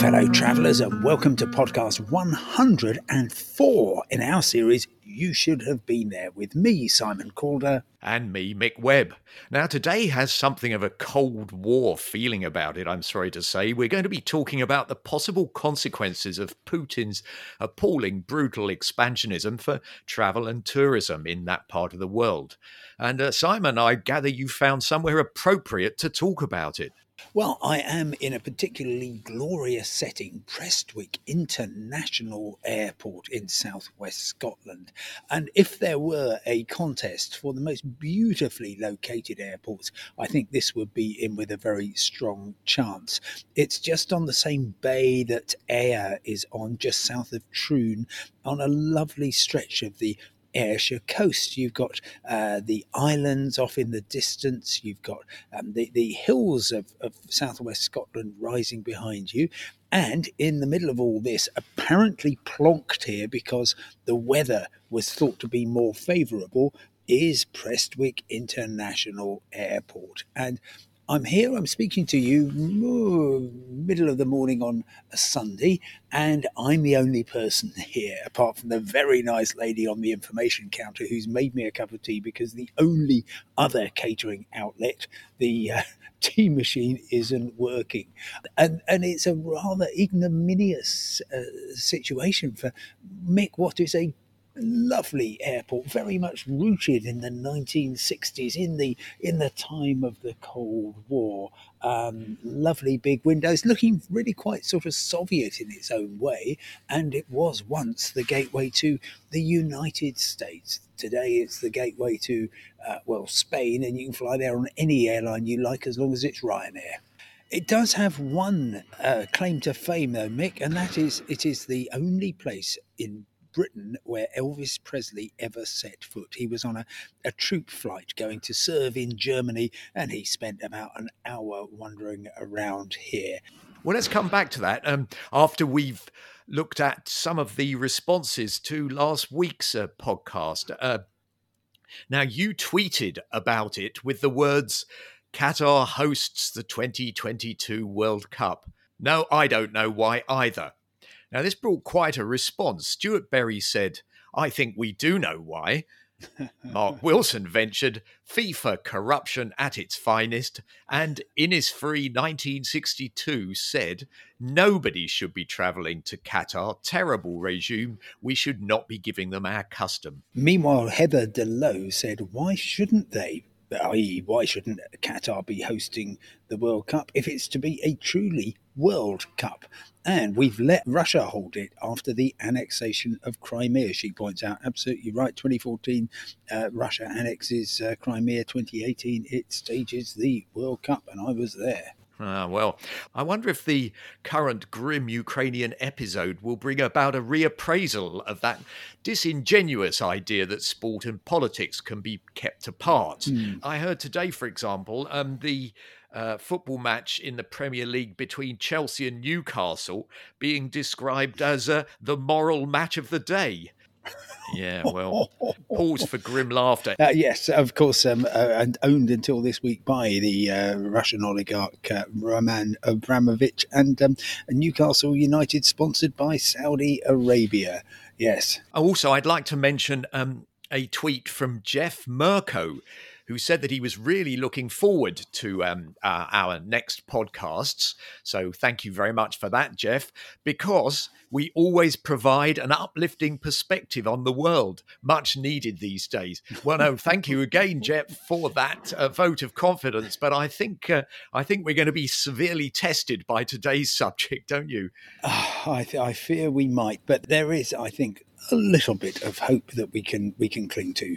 fellow travellers, and welcome to podcast 104 in our series You Should Have Been There with me, Simon Calder. And me, Mick Webb. Now, today has something of a Cold War feeling about it, I'm sorry to say. We're going to be talking about the possible consequences of Putin's appalling, brutal expansionism for travel and tourism in that part of the world. And uh, Simon, I gather you found somewhere appropriate to talk about it. Well, I am in a particularly glorious setting, Prestwick International Airport in southwest Scotland. And if there were a contest for the most beautifully located airports, I think this would be in with a very strong chance. It's just on the same bay that Ayr is on, just south of Troon, on a lovely stretch of the Ayrshire coast. You've got uh, the islands off in the distance. You've got um, the, the hills of, of southwest Scotland rising behind you. And in the middle of all this, apparently plonked here because the weather was thought to be more favourable, is Prestwick International Airport. And I'm here, I'm speaking to you middle of the morning on a Sunday, and I'm the only person here, apart from the very nice lady on the information counter who's made me a cup of tea because the only other catering outlet, the uh, tea machine, isn't working. And, and it's a rather ignominious uh, situation for Mick, what is a lovely airport, very much rooted in the 1960s, in the in the time of the Cold War. Um, lovely big windows, looking really quite sort of Soviet in its own way, and it was once the gateway to the United States. Today, it's the gateway to uh, well Spain, and you can fly there on any airline you like as long as it's Ryanair. It does have one uh, claim to fame, though, Mick, and that is it is the only place in Britain where Elvis Presley ever set foot. He was on a, a troop flight going to serve in Germany, and he spent about an hour wandering around here. Well, let's come back to that um, after we've looked at some of the responses to last week's uh, podcast. Uh, now, you tweeted about it with the words, Qatar hosts the 2022 World Cup. No, I don't know why either. Now, this brought quite a response. Stuart Berry said, I think we do know why. Mark Wilson ventured FIFA corruption at its finest, and Innisfree 1962 said, Nobody should be travelling to Qatar. Terrible regime. We should not be giving them our custom. Meanwhile, Heather DeLoe said, Why shouldn't they? i.e., why shouldn't Qatar be hosting the World Cup if it's to be a truly World Cup? And we've let Russia hold it after the annexation of Crimea, she points out. Absolutely right. 2014, uh, Russia annexes uh, Crimea. 2018, it stages the World Cup, and I was there. Ah, well, I wonder if the current grim Ukrainian episode will bring about a reappraisal of that disingenuous idea that sport and politics can be kept apart. Mm. I heard today, for example, um, the uh, football match in the Premier League between Chelsea and Newcastle being described as uh, the moral match of the day. Yeah, well, pause for grim laughter. Uh, yes, of course, um, uh, and owned until this week by the uh, Russian oligarch uh, Roman Abramovich and um, Newcastle United, sponsored by Saudi Arabia. Yes. Also, I'd like to mention um, a tweet from Jeff Murko who said that he was really looking forward to um, uh, our next podcasts. So thank you very much for that, Jeff, because we always provide an uplifting perspective on the world, much needed these days. Well, no, thank you again, Jeff, for that uh, vote of confidence. But I think uh, I think we're going to be severely tested by today's subject, don't you? I, th- I fear we might, but there is, I think, a little bit of hope that we can we can cling to.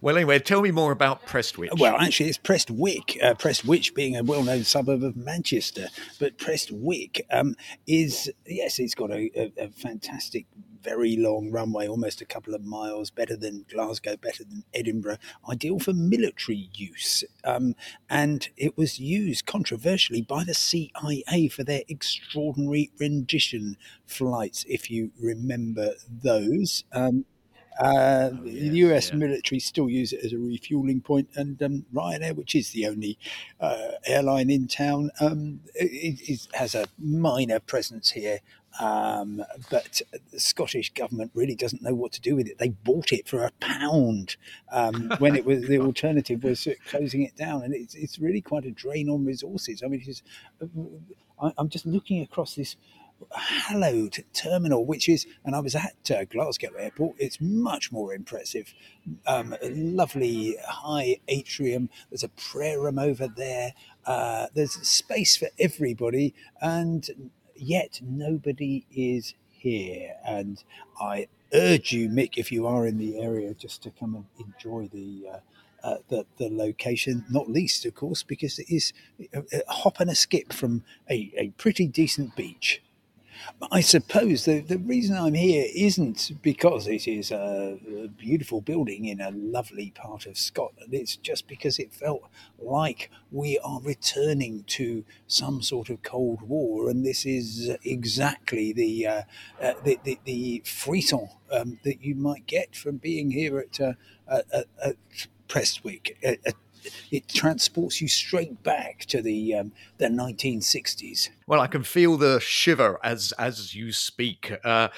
Well, anyway, tell me more about Prestwich. Well, actually, it's Prestwick. Uh, Prestwich being a well-known suburb of Manchester, but Prestwick um, is yes, it's got a, a, a fantastic very long runway, almost a couple of miles, better than Glasgow, better than Edinburgh, ideal for military use. Um, and it was used controversially by the CIA for their extraordinary rendition flights, if you remember those. Um, Uh, oh, yes, the US yeah. military still use it as a refueling point, and um, Ryanair, which is the only uh, airline in town, um, it, it has a minor presence here. Um, but the Scottish government really doesn't know what to do with it. They bought it for a pound um, when it was the alternative was closing it down, and it's, it's really quite a drain on resources. I mean, uh, I'm just looking across this hallowed terminal, which is, and I was at uh, Glasgow Airport. It's much more impressive. Um, lovely high atrium. There's a prayer room over there. Uh, there's space for everybody, and yet nobody is here. And I urge you, Mick, if you are in the area, just to come and enjoy the. Uh, uh, the, the location, not least, of course, because it is a, a hop and a skip from a, a pretty decent beach. I suppose the, the reason I'm here isn't because it is a, a, beautiful building in a lovely part of Scotland. It's just because it felt like we are returning to some sort of Cold War, and this is exactly the uh, uh, the, the, the, frisson um, that you might get from being here at, uh, at, at Prestwick, at, it transports you straight back to the um, the 1960s. Well, I can feel the shiver as as you speak. Uh,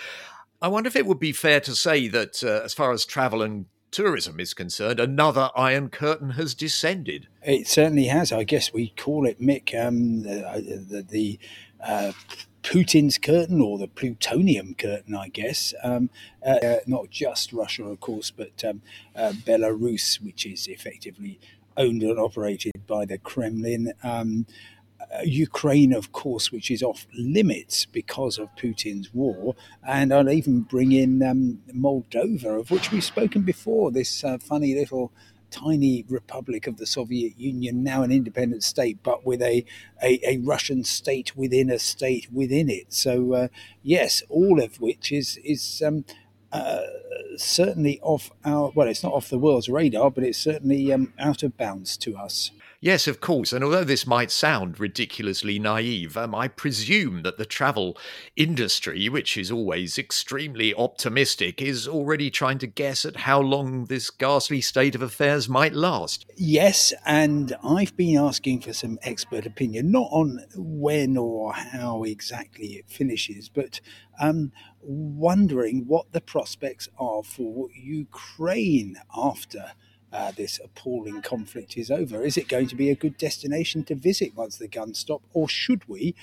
I wonder if it would be fair to say that, uh, as far as travel and tourism is concerned, another Iron Curtain has descended. It certainly has. I guess we call it, Mick, um, the, the, the uh, Putin's curtain or the plutonium curtain, I guess. Um, uh, not just Russia, of course, but um, uh, Belarus, which is effectively owned and operated by the Kremlin. Um, uh, Ukraine, of course, which is off limits because of Putin's war, and I'll even bring in um, Moldova, of which we've spoken before. This uh, funny little tiny republic of the Soviet Union, now an independent state, but with a, a, a Russian state within a state within it. So, uh, yes, all of which is is um, uh, certainly off our well, it's not off the world's radar, but it's certainly um, out of bounds to us. Yes, of course. And although this might sound ridiculously naive, um, I presume that the travel industry, which is always extremely optimistic, is already trying to guess at how long this ghastly state of affairs might last. Yes, and I've been asking for some expert opinion, not on when or how exactly it finishes, but um, wondering what the prospects are for Ukraine after uh, this appalling conflict is over? Is it going to be a good destination to visit once the guns stop, or should we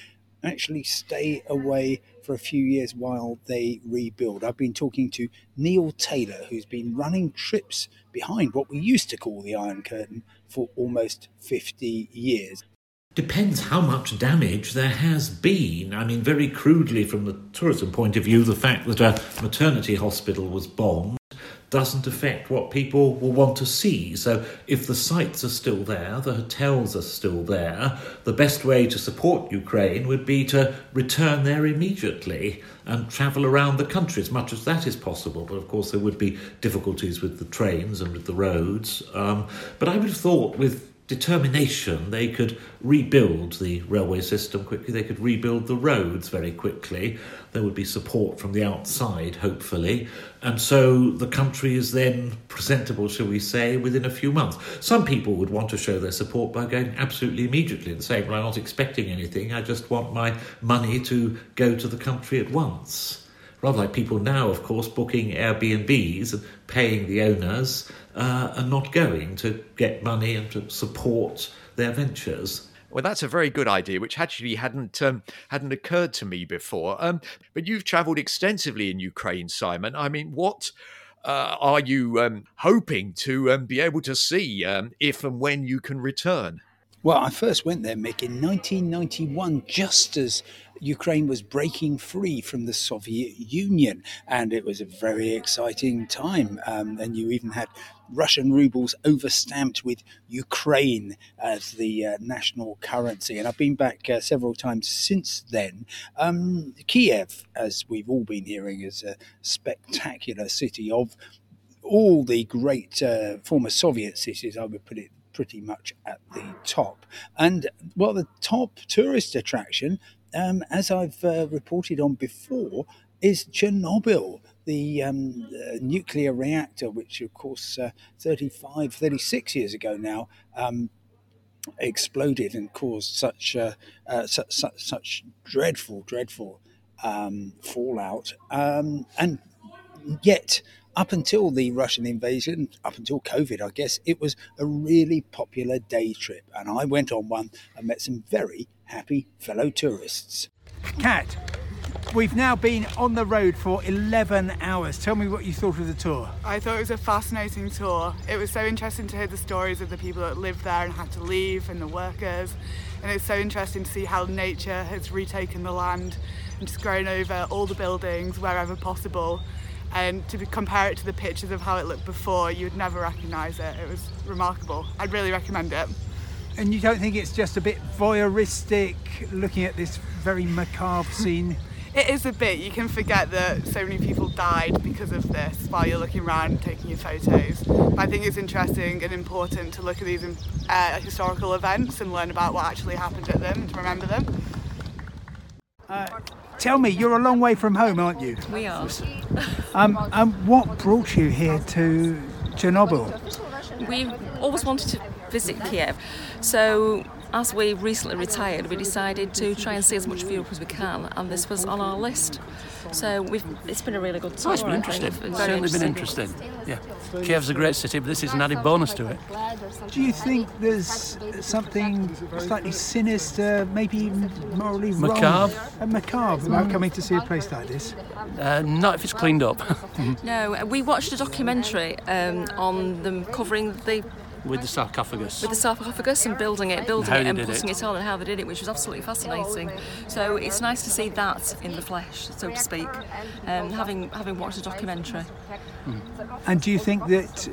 actually stay away for a few years while they rebuild? I've been talking to Neil Taylor, who's been running trips behind what we used to call the Iron Curtain for almost 50 years. Depends how much damage there has been. I mean, very crudely, from the tourism point of view, the fact that a maternity hospital was bombed doesn't affect what people will want to see. So, if the sites are still there, the hotels are still there, the best way to support Ukraine would be to return there immediately and travel around the country as much as that is possible. But of course, there would be difficulties with the trains and with the roads. Um, but I would have thought with determination, they could rebuild the railway system quickly, they could rebuild the roads very quickly. There would be support from the outside, hopefully. And so the country is then presentable, shall we say, within a few months. Some people would want to show their support by going absolutely immediately and saying, Well, I'm not expecting anything, I just want my money to go to the country at once rather like people now, of course, booking Airbnbs and paying the owners uh, and not going to get money and to support their ventures. Well, that's a very good idea, which actually hadn't um, hadn't occurred to me before. Um, but you've travelled extensively in Ukraine, Simon. I mean, what uh, are you um, hoping to um, be able to see um, if and when you can return? Well, I first went there, Mick, in 1991, just as Ukraine was breaking free from the Soviet Union. And it was a very exciting time. Um, and you even had Russian rubles overstamped with Ukraine as the uh, national currency. And I've been back uh, several times since then. Um, Kiev, as we've all been hearing, is a spectacular city of all the great uh, former Soviet cities, I would put it pretty much at the top. And well, the top tourist attraction, um, as I've uh, reported on before, is Chernobyl, the um, uh, nuclear reactor, which of course uh, 35, 36 years ago now um, exploded and caused such uh, such, such, such, dreadful, dreadful um, fallout. Um, and yet, up until the Russian invasion, up until COVID, I guess, it was a really popular day trip. And I went on one and met some very happy fellow tourists. Kat, we've now been on the road for 11 hours. Tell me what you thought of the tour. I thought it was a fascinating tour. It was so interesting to hear the stories of the people that lived there and had to leave and the workers. And it's so interesting to see how nature has retaken the land and just grown over all the buildings wherever possible. And to compare it to the pictures of how it looked before, you would never recognise it. It was remarkable. I'd really recommend it. And you don't think it's just a bit voyeuristic looking at this very macabre scene? It is a bit. You can forget that so many people died because of this while you're looking around and taking your photos. But I think it's interesting and important to look at these uh, historical events and learn about what actually happened at them and to remember them. Uh, tell me, you're a long way from home, aren't you? We are. um, um, what brought you here to Chernobyl? We've always wanted to visit Kiev, so as we recently retired, we decided to try and see as much of Europe as we can, and this was on our list. So we've, it's been a really good tour. Oh, it's been interesting. It's, it's certainly been interesting. Yeah, Kiev's a great city, but this is an added bonus to it. Do you think there's something slightly sinister, maybe morally macabre. wrong, and macabre about coming to see a place like this? Uh, not if it's cleaned up. no, we watched a documentary um, on them covering the with the sarcophagus. With the sarcophagus and building it, building it, and putting it. it. on, and how they did it, which was absolutely fascinating. So it's nice to see that in the flesh, so to speak, um, having having watched a documentary. Mm. And do you think that?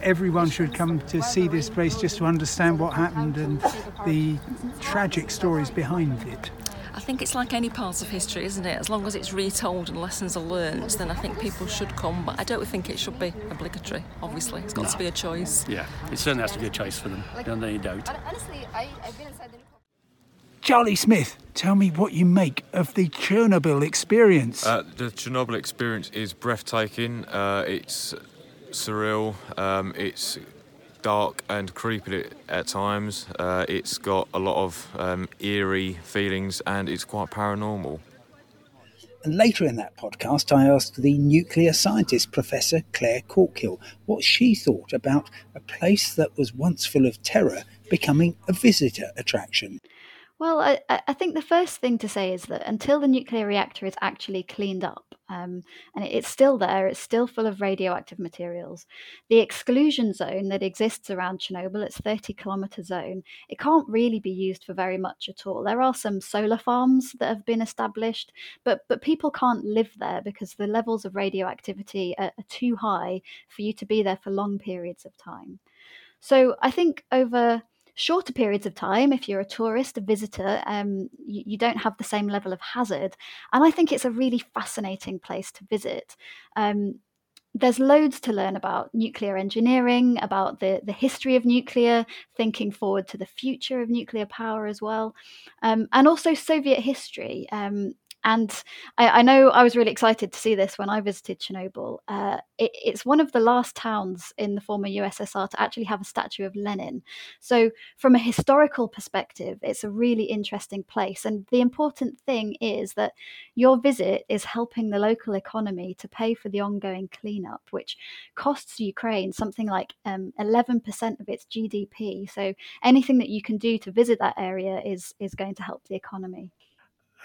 Everyone should come to see this place just to understand what happened and the tragic stories behind it. I think it's like any part of history, isn't it? As long as it's retold and lessons are learned, then I think people should come. But I don't think it should be obligatory, obviously. It's got no. to be a choice. Yeah, it certainly has to be a choice for them, don't any doubt. Honestly, I, I've been inside the Charlie Smith, tell me what you make of the Chernobyl experience. Uh, the Chernobyl experience is breathtaking. Uh, it's surreal. Um, it's dark and creepy at times. Uh, it's got a lot of um, eerie feelings and it's quite paranormal. And later in that podcast, I asked the nuclear scientist, Professor Claire Corkhill, what she thought about a place that was once full of terror becoming a visitor attraction. Well, I, I think the first thing to say is that until the nuclear reactor is actually cleaned up, um, and it's still there, it's still full of radioactive materials, the exclusion zone that exists around Chernobyl, it's 30 kilometre zone, it can't really be used for very much at all. There are some solar farms that have been established, but, but people can't live there because the levels of radioactivity are, are too high for you to be there for long periods of time. So I think over shorter periods of time, if you're a tourist, a visitor, um, you, you, don't have the same level of hazard. And I think it's a really fascinating place to visit. Um, there's loads to learn about nuclear engineering, about the, the history of nuclear, thinking forward to the future of nuclear power as well, um, and also Soviet history. Um, and I, I, know I was really excited to see this when I visited Chernobyl. Uh, it, it's one of the last towns in the former USSR to actually have a statue of Lenin. So, from a historical perspective, it's a really interesting place. And the important thing is that your visit is helping the local economy to pay for the ongoing cleanup, which costs Ukraine something like um, 11% of its GDP. So, anything that you can do to visit that area is, is going to help the economy.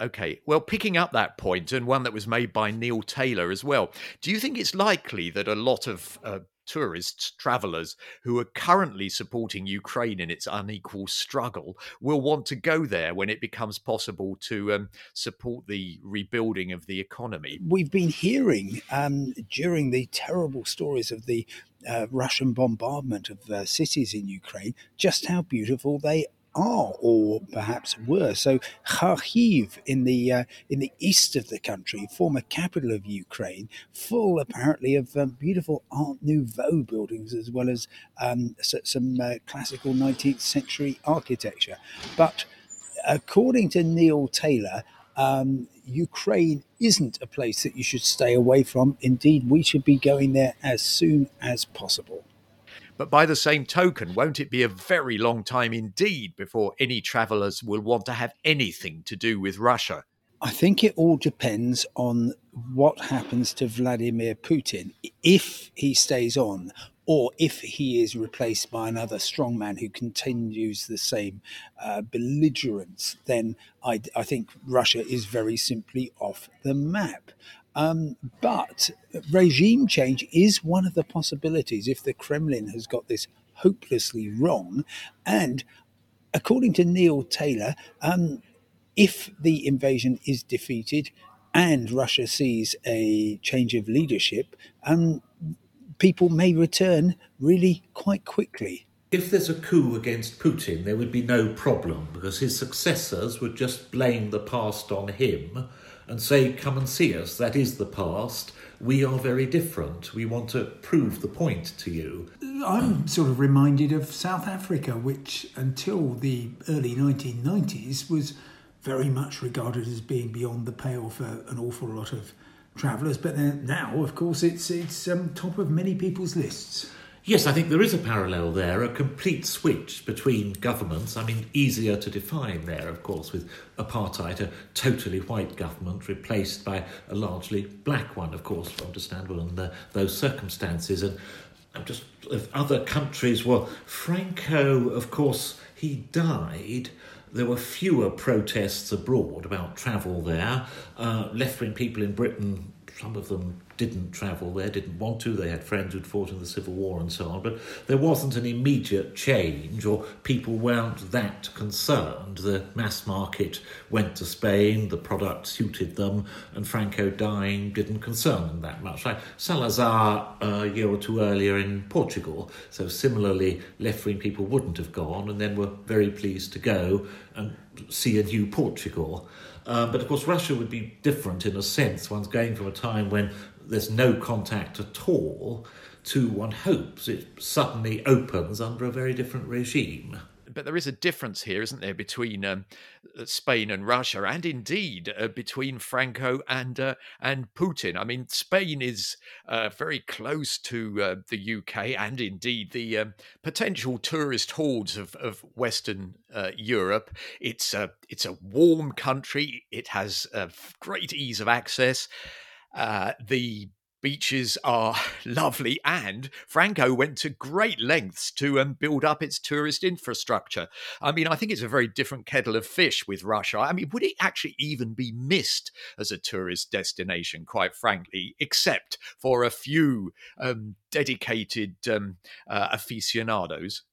Okay. Well, picking up that point and one that was made by Neil Taylor as well, do you think it's likely that a lot of uh, tourists, travelers who are currently supporting Ukraine in its unequal struggle will want to go there when it becomes possible to um, support the rebuilding of the economy? We've been hearing um, during the terrible stories of the uh, Russian bombardment of uh, cities in Ukraine just how beautiful they are or perhaps were. So Kharkiv in the uh, in the east of the country, former capital of Ukraine, full apparently of um, beautiful Art Nouveau buildings as well as um, some uh, classical 19th century architecture. But according to Neil Taylor, um, Ukraine isn't a place that you should stay away from. Indeed, we should be going there as soon as possible. But by the same token, won't it be a very long time indeed before any travellers will want to have anything to do with Russia? I think it all depends on what happens to Vladimir Putin. If he stays on, or if he is replaced by another strongman who continues the same uh, belligerence, then I, I, think Russia is very simply off the map. Um, but regime change is one of the possibilities if the Kremlin has got this hopelessly wrong. And according to Neil Taylor, um, if the invasion is defeated and Russia sees a change of leadership, um, people may return really quite quickly. If there's a coup against Putin, there would be no problem because his successors would just blame the past on him and say, Come and see us, that is the past. We are very different. We want to prove the point to you. I'm sort of reminded of South Africa, which until the early 1990s was very much regarded as being beyond the pale for an awful lot of travellers. But now, of course, it's it's um, top of many people's lists. Yes, I think there is a parallel there, a complete switch between governments. I mean, easier to define there, of course, with apartheid, a totally white government replaced by a largely black one, of course, understandable the, those circumstances. And I'm just, other countries, well, Franco, of course, he died there were fewer protests abroad about travel there. Uh, left wing people in Britain, some of them didn't travel there, didn't want to. They had friends who'd fought in the Civil War and so on. But there wasn't an immediate change, or people weren't that concerned. The mass market went to Spain, the product suited them, and Franco dying didn't concern them that much. Like Salazar uh, a year or two earlier in Portugal. So similarly, left wing people wouldn't have gone and then were very pleased to go and see a new Portugal. Um, but of course, Russia would be different in a sense. One's going from a time when there's no contact at all to one hopes it suddenly opens under a very different regime but there is a difference here, isn't there, between um, uh, Spain and Russia, and indeed uh, between Franco and uh, and Putin. I mean, Spain is uh, very close to uh, the UK, and indeed the um, potential tourist hordes of, of Western uh, Europe. It's a it's a warm country. It has great ease of access. The beaches are lovely, and Franco went to great lengths to um, build up its tourist infrastructure. I mean, I think it's a very different kettle of fish with Russia. I mean, would it actually even be missed as a tourist destination, quite frankly, except for a few um, dedicated um, uh, aficionados?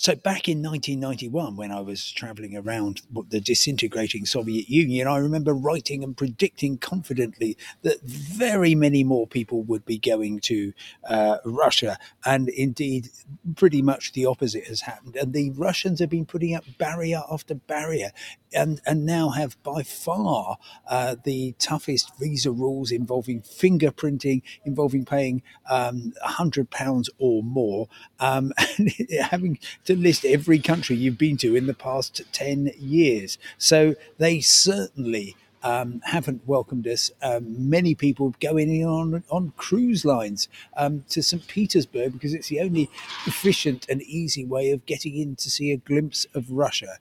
So back in 1991, when I was traveling around the disintegrating Soviet Union, I remember writing and predicting confidently that very many more people would be going to uh, Russia. And indeed, pretty much the opposite has happened. And the Russians have been putting up barrier after barrier and, and now have by far uh, the toughest visa rules involving fingerprinting, involving paying um, £100 or more, um, and having to list every country you've been to in the past 10 years. So they certainly um, haven't welcomed us. Um, many people going on on cruise lines um, to St. Petersburg because it's the only efficient and easy way of getting in to see a glimpse of Russia.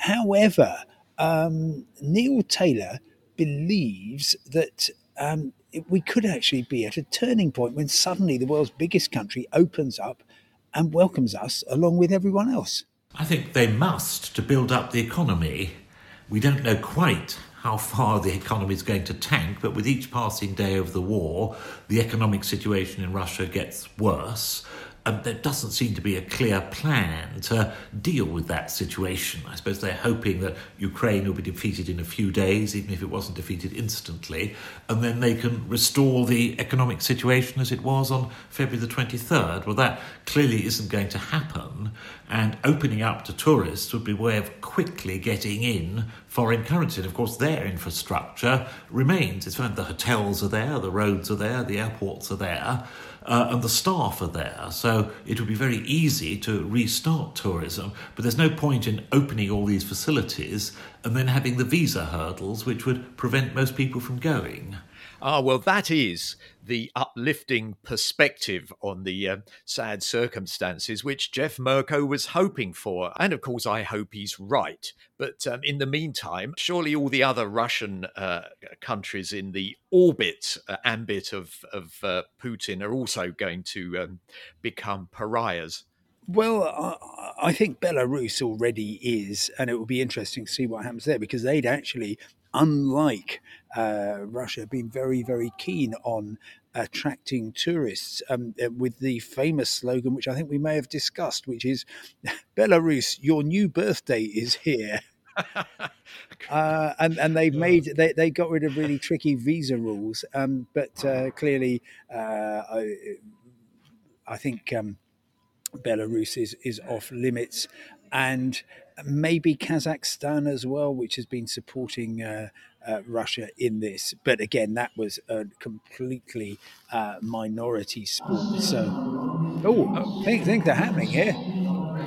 However, um, Neil Taylor believes that um, we could actually be at a turning point when suddenly the world's biggest country opens up and welcomes us along with everyone else. I think they must to build up the economy. We don't know quite how far the economy is going to tank, but with each passing day of the war, the economic situation in Russia gets worse um, there doesn't seem to be a clear plan to deal with that situation. I suppose they're hoping that Ukraine will be defeated in a few days, even if it wasn't defeated instantly, and then they can restore the economic situation as it was on February the 23rd. Well, that clearly isn't going to happen, and opening up to tourists would be a way of quickly getting in foreign currency. And of course, their infrastructure remains. It's fine, the hotels are there, the roads are there, the airports are there uh, and the staff are there. So it would be very easy to restart tourism, but there's no point in opening all these facilities and then having the visa hurdles which would prevent most people from going. Ah, well, that is the uplifting perspective on the uh, sad circumstances which Jeff Merko was hoping for. And of course, I hope he's right. But um, in the meantime, surely all the other Russian uh, countries in the orbit, uh, ambit of, of uh, Putin are also going to um, become pariahs. Well, I, think Belarus already is, and it will be interesting to see what happens there because they'd actually unlike uh, Russia, been very, very keen on attracting tourists um, uh, with the famous slogan, which I think we may have discussed, which is Belarus, your new birthday is here. uh, and and they've made they, they got rid of really tricky visa rules, um, but uh, clearly uh, I, I, think um, Belarus is is off limits, and maybe Kazakhstan as well, which has been supporting uh, uh, Russia in this. But again, that was a completely uh, minority sport. So, oh, things, things are happening here.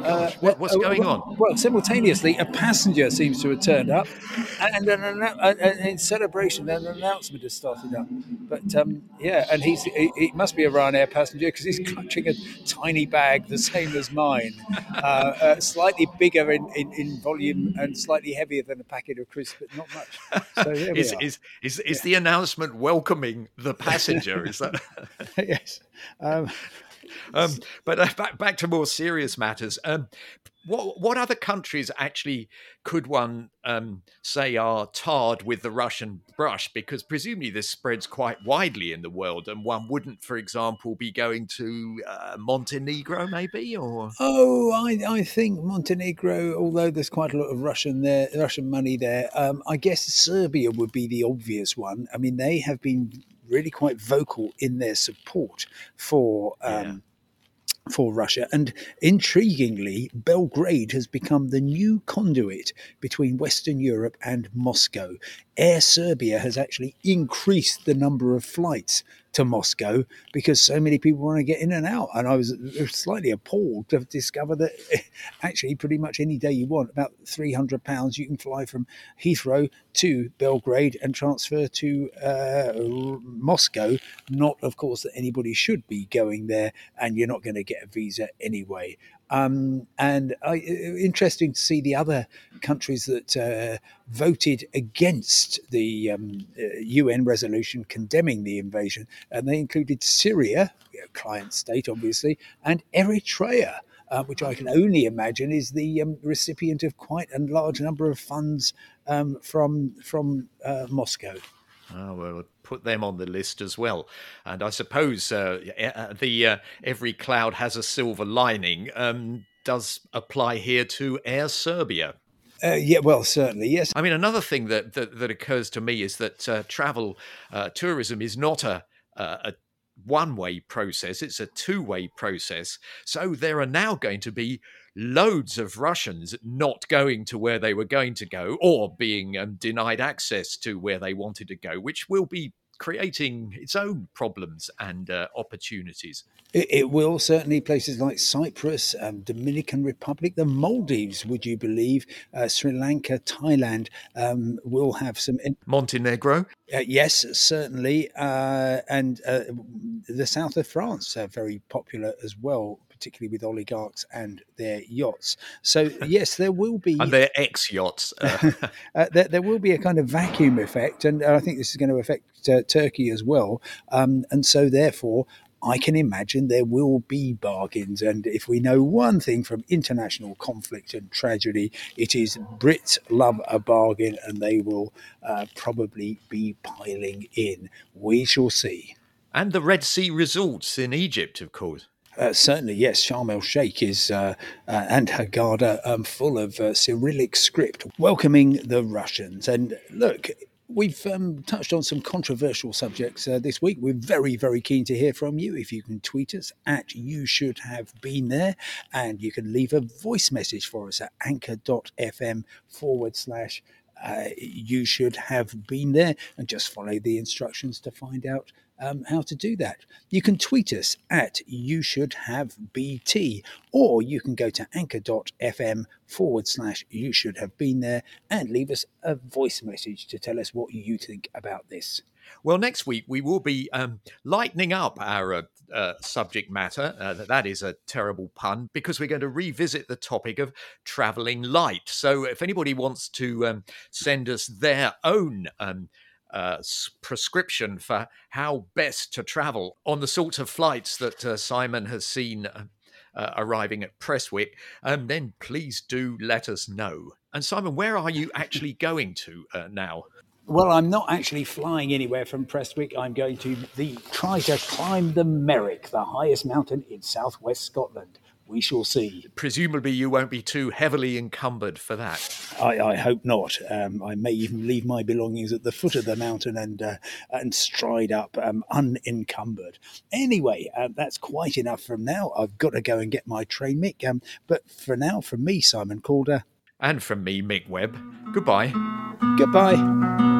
Uh, what, what's uh, going on? Well, simultaneously, a passenger seems to have turned up, and an, an, in celebration, an announcement has started up. But um, yeah, and he's he, he, must be a Ryanair passenger because he's clutching a tiny bag, the same as mine, uh, uh, slightly bigger in, in, in, volume and slightly heavier than a packet of crisps, but not much. So is, is, is, is yeah. the announcement welcoming the passenger? Is that yes? Um, um, but uh, back back to more serious matters. Um, what what other countries actually could one um, say are tarred with the Russian brush? Because presumably this spreads quite widely in the world, and one wouldn't, for example, be going to uh, Montenegro, maybe, or oh, I I think Montenegro, although there's quite a lot of Russian there, Russian money there. Um, I guess Serbia would be the obvious one. I mean, they have been really quite vocal in their support for. Um, yeah for Russia. And intriguingly, Belgrade has become the new conduit between Western Europe and Moscow. Air Serbia has actually increased the number of flights to Moscow because so many people want to get in and out. And I was slightly appalled to discover that actually, pretty much any day you want, about £300, you can fly from Heathrow to Belgrade and transfer to uh, Moscow. Not, of course, that anybody should be going there, and you're not going to get a visa anyway. Um, and I, interesting to see the other countries that uh, voted against the um, uh, UN resolution condemning the invasion, and they included Syria, you know, client state obviously, and Eritrea. Uh, which I can only imagine is the um, recipient of quite a large number of funds um, from from uh, Moscow. Oh, well, put them on the list as well. And I suppose uh, uh, the uh, every cloud has a silver lining um, does apply here to Air Serbia. Uh, yeah, well, certainly, yes. I mean, another thing that that, that occurs to me is that uh, travel uh, tourism is not a, a one way process; it's a two way process. So there are now going to be loads of Russians not going to where they were going to go or being um, denied access to where they wanted to go, which will be creating its own problems and uh, opportunities. It, it, will certainly places like Cyprus, um, Dominican Republic, the Maldives. Would you believe uh, Sri Lanka, Thailand um, will have some in- Montenegro? Uh, yes, certainly, uh, and uh, the south of France are very popular as well particularly with oligarchs and their yachts. So yes, there will be and their ex yachts. Uh. uh, there, there, will be a kind of vacuum effect, and I think this is going to affect uh, Turkey as well. Um, and so therefore, I can imagine there will be bargains. And if we know one thing from international conflict and tragedy, it is Brits love a bargain and they will uh, probably be piling in. We shall see. And the Red Sea resorts in Egypt, of course. Uh, certainly, yes. Sharm el Sheikh is uh, uh, and Hurghada um, full of uh, Cyrillic script, welcoming the Russians. And look, we've um, touched on some controversial subjects uh, this week. We're very, very keen to hear from you. If you can tweet us at You Should Have Been There, and you can leave a voice message for us at anchor.fm forward slash uh, you should have been there and just follow the instructions to find out um, how to do that. You can tweet us at you should have BT, or you can go to anchor.fm forward slash you should have been there and leave us a voice message to tell us what you think about this. Well, next week we will be um, lightening up our uh, uh, subject matter. Uh, that is a terrible pun because we're going to revisit the topic of traveling light. So, if anybody wants to um, send us their own um, uh, prescription for how best to travel on the sorts of flights that uh, Simon has seen uh, uh arriving at Prestwick, um, then please do let us know. And Simon, where are you actually going to uh, now? Well, I'm not actually flying anywhere from Prestwick. I'm going to the, try to climb the Merrick, the highest mountain in southwest Scotland. We shall see. Presumably, you won't be too heavily encumbered for that. I, I hope not. Um, I may even leave my belongings at the foot of the mountain and uh, and stride up um, unencumbered. Anyway, uh, that's quite enough from now. I've got to go and get my train, Mick. Um, but for now, from me, Simon Calder, and from me, Mick Webb. Goodbye. Goodbye.